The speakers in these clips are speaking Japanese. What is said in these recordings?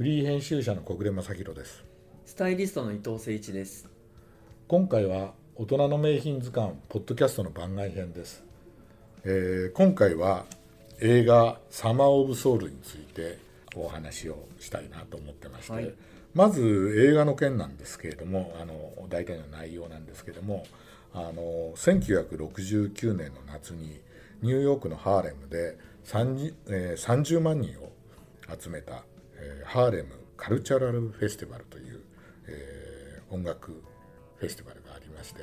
フリー編集者の小暮正弘です。スタイリストの伊藤誠一です。今回は大人の名品図鑑ポッドキャストの番外編です、えー、今回は映画「サマー・オブ・ソウル」についてお話をしたいなと思ってまして、はい、まず映画の件なんですけれどもあの大体の内容なんですけれどもあの1969年の夏にニューヨークのハーレムで 30,、えー、30万人を集めた、えー、ハーレムカルチャラルフェスティバルという、えー、音楽フェスティバルがありまして、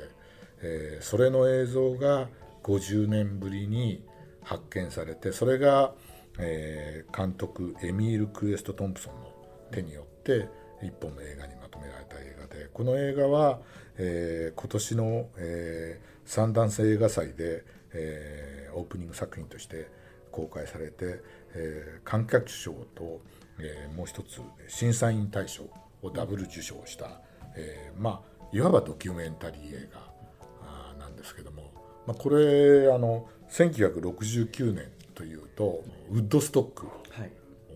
えー、それの映像が50年ぶりに発見されてそれが、えー、監督エミール・クエスト・トンプソンの手によって一本の映画にまとめられた映画でこの映画は、えー、今年の、えー、サンダンス映画祭で、えー、オープニング作品として公開されて、えー、観客賞と、えー、もう一つ審査員大賞をダブル受賞した、えー、まあいわばドキュメンタリー映画なんですけども、まあ、これあの1969年というとウッドストック、はい、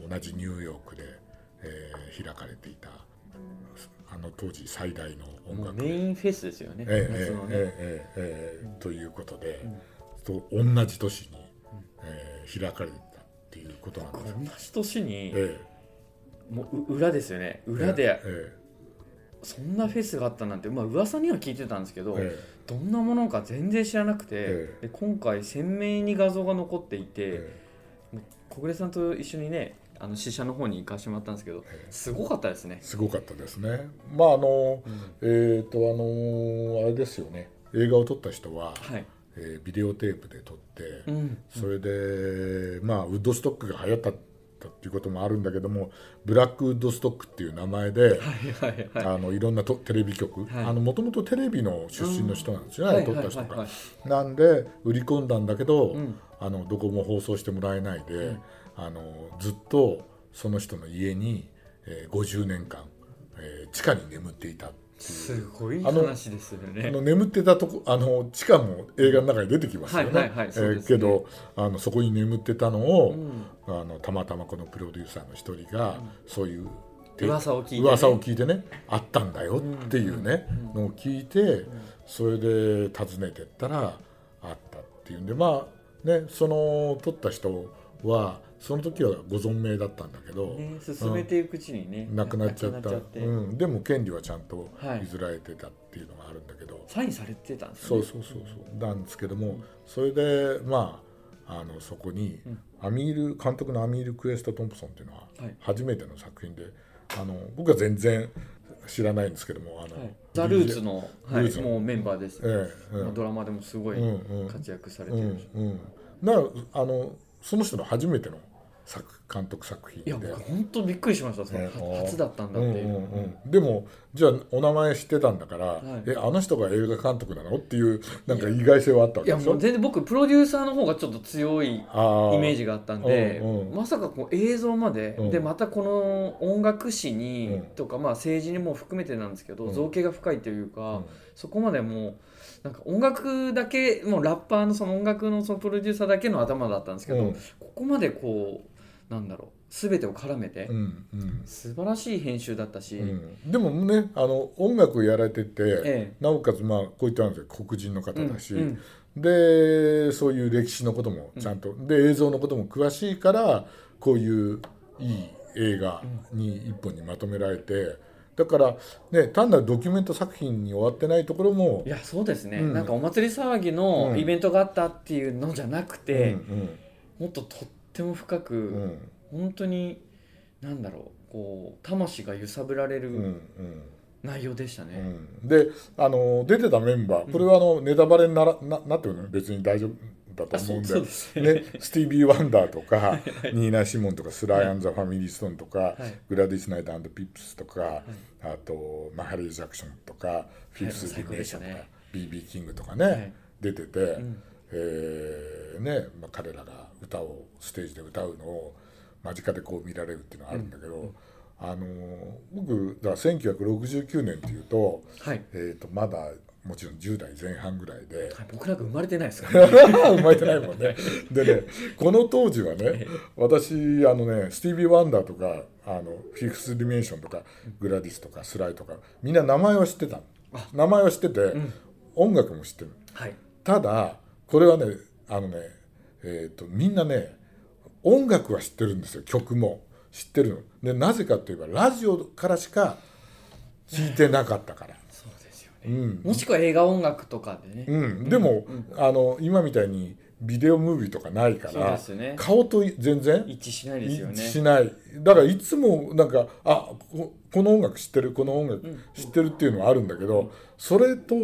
同じニューヨークで、えー、開かれていたあの当時最大の音楽。メインフェスですよね。えー、えー、えー、えー、ということで、うん、と同じ年に、えー、開かれたっていうことなんです同じ年に、えー、もう裏ですよね。裏で、えー、そんなフェスがあったなんてまあ噂には聞いてたんですけど、えー、どんなものか全然知らなくて、えー、今回鮮明に画像が残っていて、えー、小暮さんと一緒にねあの試写の方に行かしてもらったんですけど、すごかったですね。すごかったですね。まああの、うん、えっ、ー、とあのあれですよね。映画を撮った人は、はい、えー、ビデオテープで撮って、うん、それでまあウッドストックが流行ったっていうこともあるんだけどもブラックウッドストックっていう名前で、あのいろんなとテレビ局。もともとテレビの出身の人なんですよね、うん、撮った人が。なんで売り込んだんだけど、うん、あのどこも放送してもらえないで、うん、あのずっとその人の家に、えー、50年間、えー、地下に眠っていた。すごい話ですよね。あの眠ってたとこあの地下も映画の中に出てきますよね。けどあのそこに眠ってたのを、うん、あのたまたまこのプロデューサーの一人が、うん、そういう噂を聞いて、ね、噂を聞いてねあったんだよっていうね、うん、のを聞いて、それで訪ねてったらあったっていうんでまあねその撮った人はその時はご存命だったんだけど、ね、進めていくうちにね、うん、亡くなっちゃった。うん、でも権利はちゃんと譲られてたっていうのがあるんだけど、はい、サインされてたんですね。そうそうそうそう。なんですけども、うん、それでまああのそこに、アミール監督のアミール・クエスト・トンプソンっていうのは初めての作品で、あの僕は全然知らないんですけどもあの、はい、ザ・ルーツの,、はい、もうメンバーです、ええうん、ドラマでもすごい活躍されてる、うんうん、だからあのその人の初めての作監督作品で。いや僕本当びっくりしましたその初だったんだっていう,、うんうんうん、でもじゃあお名前知ってたんだから、はい、えあの人が映画監督なのっていうなんか意外性はあったわけでしょ？いやもう全然僕プロデューサーの方がちょっと強いイメージがあったんで、うんうん、まさかこう映像まで、うん、でまたこの音楽史に、とかまあ政治にも含めてなんですけど、造形が深いというか、そこまでもうなんか音楽だけもうラッパーのその音楽のそのプロデューサーだけの頭だったんですけど、ここまでこうなんだろう。全てを絡めて、うんうん、素晴らしい編集だったし、うん、でもねあの音楽やられてて、ええ、なおかつまあこういったんですよ。黒人の方だし、うんうん、でそういう歴史のこともちゃんと、うん、で映像のことも詳しいからこういういい映画に一本にまとめられて。だからね単なるドキュメント作品に終わってないところもいやそうですね、うん、なんかお祭り騒ぎのイベントがあったっていうのじゃなくて、うんうん、もっととっても深く、うん、本当になんだろうこう魂が揺さぶられる内容でしたね。うん、であの出てたメンバーこれはあの、ネタバレにならななってるの別に大丈夫だと思うんでね、スティービー・ワンダーとか、はいニーナ・シモンとかスライ・アン・ザ・ファミリー・ストーンとか、はい、グラディス・ナイト・ピップスとか、はい、あとマヘリア・ジャクソンとかフィフス・ディメンションとか、ね、BB キングとかね、出てて、うん、えー、ねまあ、彼らが歌をステージで歌うのを間近でこう見られるっていうのがあるんだけど、うん、あの僕だから1969年っていうと,、はい、えー、とまだもちろん10代前半ぐらいで、はい、僕なんか生まれてないですからね。生まれてないもんね。でねこの当時はね私あのねスティービー・ワンダーとかあのフィフス・ディメンションとかグラディスとかスライとかみんな名前は知ってた名前は知ってて、うん、音楽も知ってる、はい、ただこれはねあのねえっ、ー、とみんなね音楽は知ってるんですよ曲も。知ってるの。でなぜかといえばラジオからしか聞いてなかったから。そうですよね、うん、もしくは映画音楽とかでね、うん、でも、うん、あの今みたいにビデオムービーとかないから、ね、顔と全然一致しないですよね。しない。だからいつもなんかあここの音楽知ってるこの音楽知ってるっていうのはあるんだけど、それと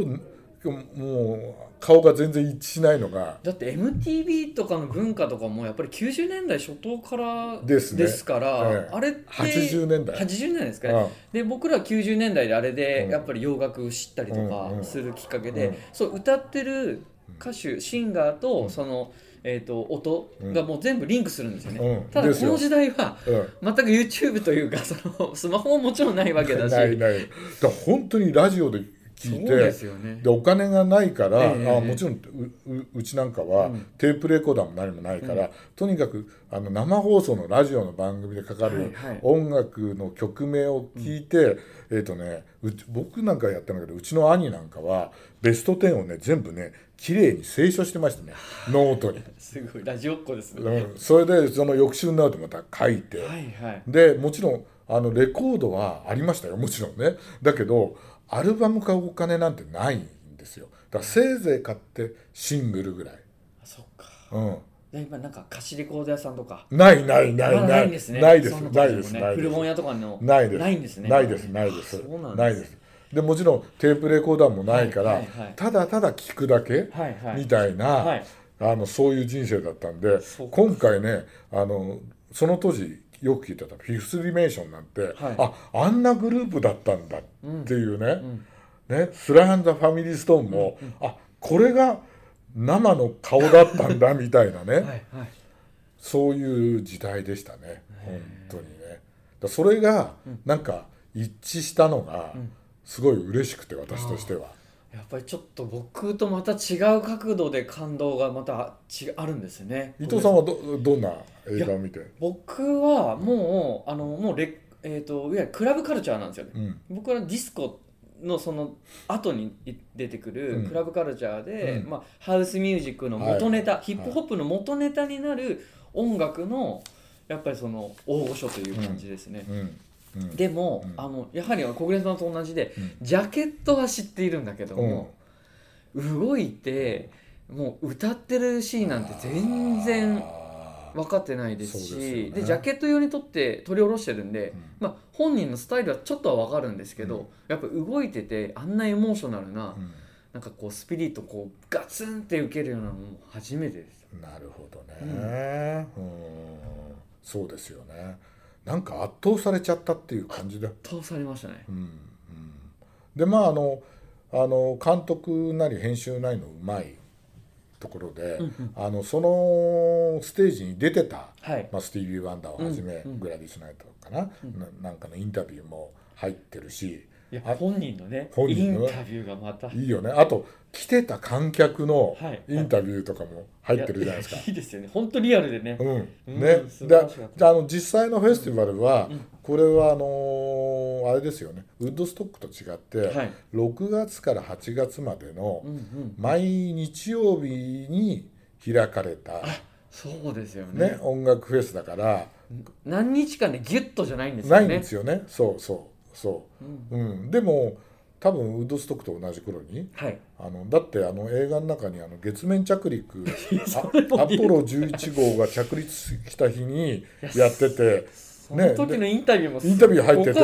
もう顔が全然一致しないのがだって MTV とかの文化とかもやっぱり90年代初頭からですね、ですから、ええ、あれって80年代。80年代ですかね、うん、で僕ら90年代であれでやっぱり洋楽知ったりとかするきっかけで、うん。うん、そう歌ってる歌手シンガーとその、えーと、音がもう全部リンクするんですよね、うん、ただこの時代は全く YouTube というかそのスマホももちろんないわけだし。ないない。だ本当にラジオで聞いてで、ね、お金がないから、えー、あもちろんうちなんかは、テープレコーダーも何もないから、うん、とにかくあの生放送のラジオの番組でかかる音楽の曲名を聞いて、はいはい、えっ、ー、とね僕なんかやったんだけどうちの兄なんかはベスト10をね全部ね綺麗に清書してましたね。ノートに。すごいラジオっ子ですね、うん、それでその翌週になるとまた書いて、はいはい、でもちろんあのレコードはありましたよもちろんね。だけどアルバム買うお金なんてないんですよ。だからせいぜい買ってシングルぐらい。あそっか。うん。今なんか貸しレコード屋さんとか。ないないないない。ですね。ないです。ないです。古本屋とかの。ないです。ないんですね。ないです。ないです。ないです。でもちろんテープレコーダーもないから、ただただ聞くだけ、みたいな、あのそういう人生だったんで今回ねあのその当時よく聞いてたフィフスディメンションなんて、はい、ああんなグループだったんだっていうね。うんねスライ・アン・ザ・ファミリー・ストーンも、うんうん、あこれが生の顔だったんだみたいなね。はい、そういう時代でしたね。本当にね。だそれがなんか一致したのがすごい嬉しくて私としては。やっぱりちょっと僕とまた違う角度で感動がまたちあるんですね。伊藤さんはどどんな映画を見て？僕はもうあのもうレ、えーと、いわゆるクラブカルチャーなんですよね、うん、僕はディスコのその後に出てくるクラブカルチャーで、うん、まあ、ハウスミュージックの元ネタ、はい、ヒップホップの元ネタになる音楽のやっぱりその大御所という感じですね、うん。でも、あのやはり小暮さんと同じで、ジャケットは知っているんだけども、動いてもう歌ってるシーンなんて全然分かってないですしで、ね、ジャケット用に撮って撮り下ろしてるんで、うん、まあ、本人のスタイルはちょっとは分かるんですけど、うん、やっぱ動いててあんなエモーショナルな、うん、なんかこうスピリットこうガツンって受けるようなのも初めてです。なるほどね、うん、そうですよね。なんか圧倒されちゃったっていう感じで圧倒されましたね、うんうん、でまああのあの監督なり編集なりのうまいところで、うんうん、あのそのステージに出てた、はい、まあ、スティービー・ワンダーをはじめ、うんうん、グラディス・ナイトかなうん、な、なんかのインタビューも入ってるしいや本人のね本人のインタビューがまた。いいよね。あと来てた観客のインタビューとかも入ってるじゃないですか、はい、いいですよね。本当リアルでね。うん、ね、うん、であの実際のフェスティバルは、うん、これはあのー、あれですよね。ウッドストックと違って、はい、6月から8月までの毎日曜日に開かれた、そうですよね、ね、音楽フェスだから。何日間でギュッとじゃないんですよね。ないんですよね。そうそうそう、うん、うん、でも多分ウッドストックと同じ頃に、はい、あのだってあの映画の中にあの月面着陸 アポロ11号が着陸した日にやってて。ね、その時のインタビューもインタビュー入ってて、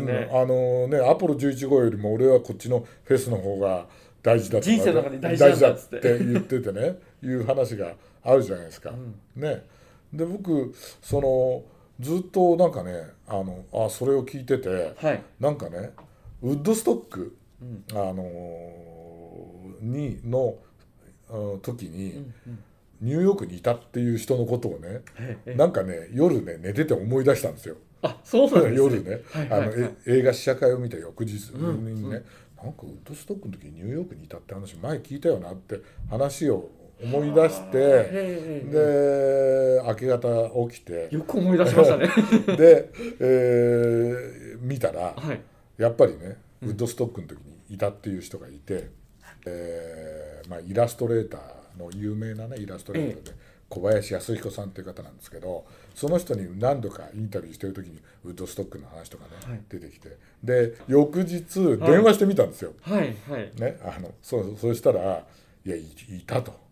ね。うん、あのねアポロ11号よりも俺はこっちのフェスの方が大事だ人生の中で大事だって言っててねいう話があるじゃないですか。うん、ね、で僕そのずっとなんかねあのあそれを聞いてて、はい、なんかねウッドストック、うん、あのにの時に、うんうん、ニューヨークにいたっていう人のことをね、なんかね夜ね寝てて思い出したんですよ。あそうなんです、ね、夜ね、あの映画試写会を見た翌日にね、うんうん、なんかウッドストックの時ニューヨークにいたって話前聞いたよなって話を思い出してで明け方起きて。よく思い出しましたね。で、えー、見たら、はい、やっぱりねウッドストックの時にいたっていう人がいて、えーまあ、イラストレーターの有名なねイラストレーターで、小林康彦さんっていう方なんですけどその人に何度かインタビューしてる時にウッドストックの話とかね、はい、出てきて。で翌日電話してみたんですよ。はいはい、ね、あのそうそうしたら「いやいた」と。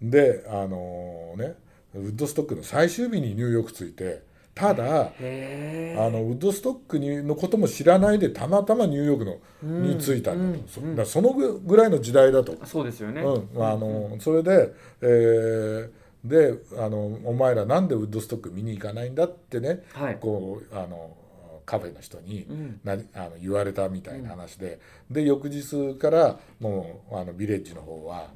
であのねウッドストックの最終日にニューヨーク着いてただあのウッドストックにのことも知らないでたまたまニューヨークの、に着いたんだと、うん、だそのぐらいの時代だと。そうですよね、うん、あのそれで、えー、であの「お前らなんでウッドストック見に行かないんだ?」ってね、はい、こうあのカフェの人にな、うん、あの言われたみたいな話で、で翌日からもうあのビレッジの方は、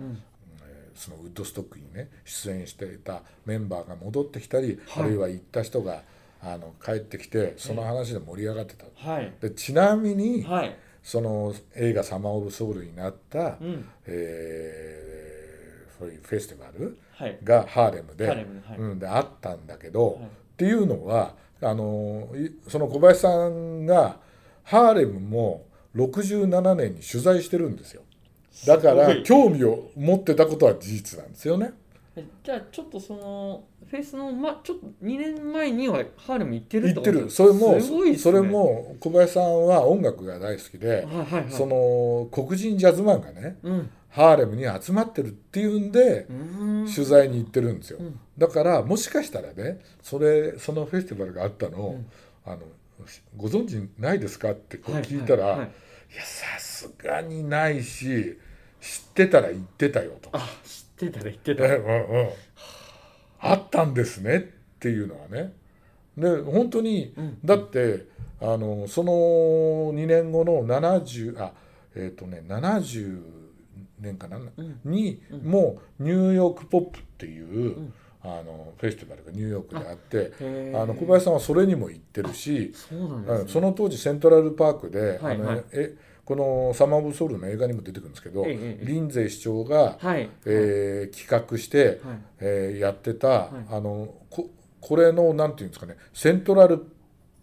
そのウッドストックにね出演していたメンバーが戻ってきたり、はい、あるいは行った人があの帰ってきてその話で盛り上がってた、はい、でちなみに、はい、その映画「サマー・オブ・ソウル」になった、うん、えー、そういうフェスティバルがハーレムで,、うん、であったんだけど、っていうのはあのその小林さんがハーレムも67年に取材してるんですよ。だから興味を持ってたことは事実なんですよね。じゃあちょっとそのフェイスの、ま、ちょっと2年前にはハーレム行ってる行ってる。それも、ね、それも小林さんは音楽が大好きで、はいはいはい、その黒人ジャズマンがね、うん、ハーレムに集まってるっていうんで取材に行ってるんですよ、うん、だからもしかしたらねそれそのフェスティバルがあったの,、うん、あのご存知ないですかってこう聞いたら、はい。はいはい、いやさすがにないし知ってたら言ってたよと。あ知ってたら言ってた、うんうん、あったんですねっていうのはね。で本当に、うん、だってあのその2年後の70あえっ、ー、とね70年かな、うん、に、もうニューヨークポップっていう、あのフェスティバルがニューヨークであってあの小林さんはそれにも行ってるしそ、ね,、その当時セントラルパークで、はいはい、あのえこの「サマー・オブ・ソウル」の映画にも出てくるんですけど、ええ、リンゼイ市長が、はい、えー、企画して、はい、えー、やってた、はい、あのここれのなんていうんですかねセントラル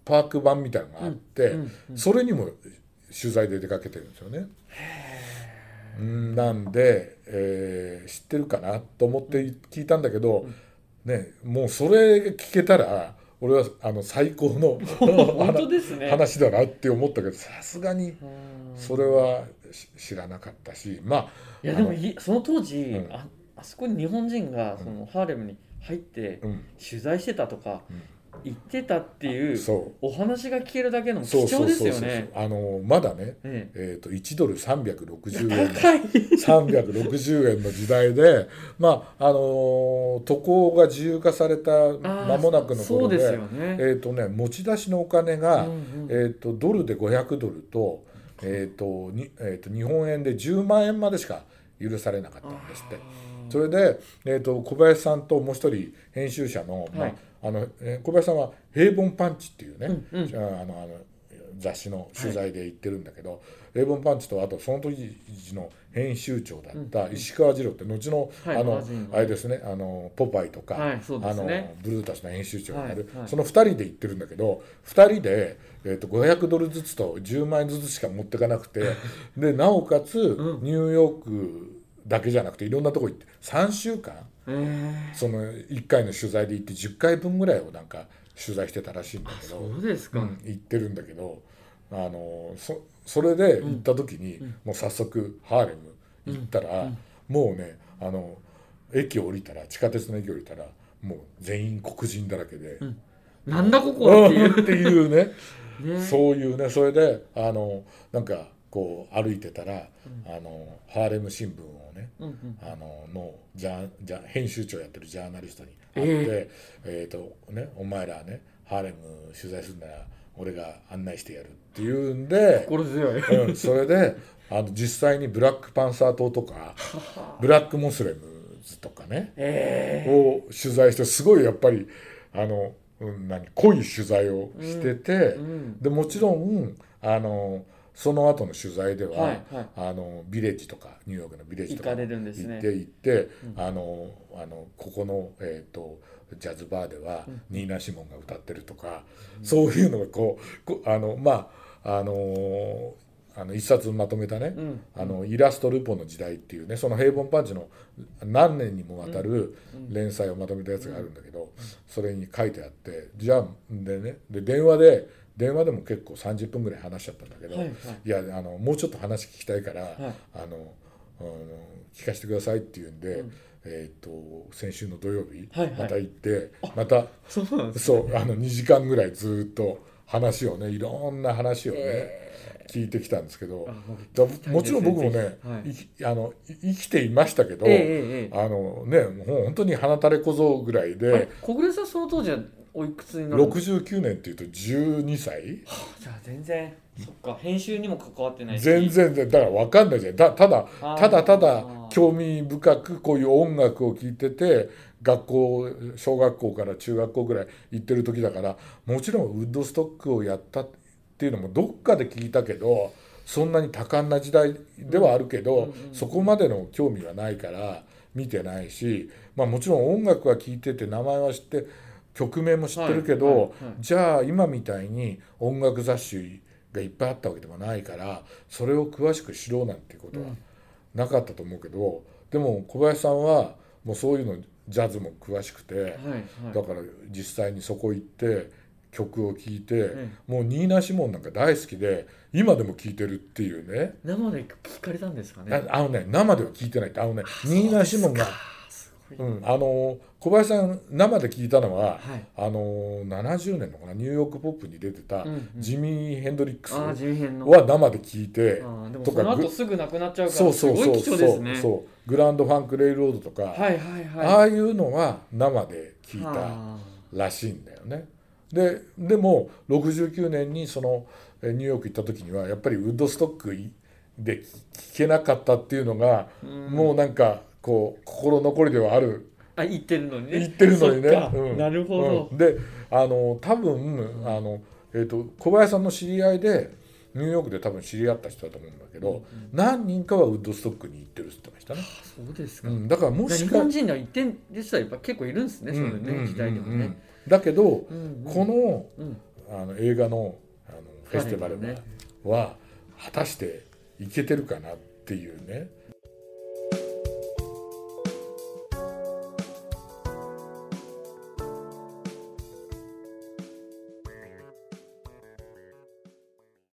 パーク版みたいなのがあって、うんうんうん、それにも取材で出かけてるんですよね。んなんで、えー、知ってるかなと思って聞いたんだけど、うん、ね、もうそれ聞けたら俺はあの最高の 本当です、ね、話だなって思ったけどさすがに。それは知らなかったしまあいやでもその当時、うん、ああそこに日本人がそのハーレムに入って取材してたとか、言ってたっていうお話が聞けるだけの貴重ですよね。あのまだね、ええ。ー、と1ドル360円360円の時代でまああの渡航が自由化された間もなくの頃でで、ね、えーとね、持ち出しのお金が、うんうん、えーと、ドルで500ドルとえーとにえーと、日本円で10万円までしか許されなかったんですって。それで、えーと、小林さんともう一人編集者の,、まああのえー、小林さんは「平凡パンチ」っていうね、うんうん、あのあの雑誌の取材で言ってるんだけど、はい、平凡パンチとあとその時の編集長だった石川次郎って後の、あのあれですねあのポパイとか、あのブルータスの編集長になる、その2人で言ってるんだけど2人で、えー、と500ドルずつと10万円ずつしか持ってかなくて でなおかつ、ニューヨークだけじゃなくていろんなとこ行って3週間、その1回の取材で行って10回分ぐらいをなんか取材してたらしいんだけどそうですか、うん、行ってるんだけどあのそそれで行った時に、うん、もう早速ハーレム行ったら、うん、もうねあの駅を降りたら地下鉄の駅を降りたらもう全員黒人だらけで、なんだここっていう。っていうね。ね、そういうねそれであのなんかこう歩いてたら、あのハーレム新聞をね、うんうん、あののじゃじゃ編集長やってるジャーナリストに会って、えー、えーとね、お前らねハーレム取材するなら俺が案内してやるっていうんで心強い、うん、それであの実際にブラックパンサー党とかブラックモスレムズとかね、えー、を取材してすごいやっぱりあの、うん、何濃い取材をしてて、うんうん、でもちろんあのその後の取材では、はいはい、あのビレッジとかニューヨークのビレッジとか行って行って、あのあのここの、えーと、ジャズバーでは、ニーナ・シモンが歌ってるとか、そういうのがこうあのまああのあの一冊まとめたね、うん、あのイラストルポの時代っていうねその平凡パンチの何年にもわたる連載をまとめたやつがあるんだけど、それに書いてあってじゃあでねで電話で電話でも結構30分ぐらい話しちゃったんだけど、はいはい、いやあのもうちょっと話聞きたいから、はい、あの聞かせてくださいって言うんで、うん、えーと、先週の土曜日、はいはい、また行ってまたそうあの2時間ぐらいずっと話をねいろんな話をね、えー。聞いてきたんですけどもちろん僕もね、はい、あの生きていましたけど、えー、あのねもう本当に鼻垂れ小僧ぐらいで小暮さんその当時はおいくつになる69年っていうと12歳、はあ、じゃあ全然そっか編集にも関わってない全然だから分かんないじゃん。たただただただ興味深くこういう音楽を聴いてて学校小学校から中学校ぐらい行ってる時だからもちろんウッドストックをやったってっていうのもどっかで聞いたけどそんなに多感な時代ではあるけど、そこまでの興味はないから見てないし、まあ、もちろん音楽は聴いてて名前は知って曲名も知ってるけど、はいはいはい、じゃあ今みたいに音楽雑誌がいっぱいあったわけでもないからそれを詳しく知ろうなんていうことはなかったと思うけど、でも小林さんはもうそういうのジャズも詳しくて、はいはい、だから実際にそこ行って。曲を聴いて、うん、もうニーナ・シモンなんか大好きで今でも聴いてるっていうね。生で聞かれたんですかね？あのね生では聴いてないってあのねニーナ・シモンがうん、あの小林さん生で聞いたのは、はい、あの70年のかなニューヨークポップに出てたジミー・ヘンドリックスは生で聞いて、うんうん、とかその後すぐ亡くなっちゃうからすごい貴重ですね。そう。グランドファンク・レイロードとか、はいはいはい、ああいうのは生で聞いたらしいんだよね。ででも69年にそのニューヨーク行った時にはやっぱりウッドストックで聞けなかったっていうのが、うん、もうなんかこう心残りではある。あ言ってるのにね。言ってるのにね。うん、なるほど。うん、であの多分あの、えーと、小林さんの知り合いでニューヨークで多分知り合った人だと思うんだけど、うん、何人かはウッドストックに行ってるって言ってましたね。そうですか。だからもしか日本人では行ってる人はやっぱ結構いるんですね。そういうね時代でもね。だけど、うんうん、このあの映画のあのフェスティバルは、ね、果たしていけてるかなっていうね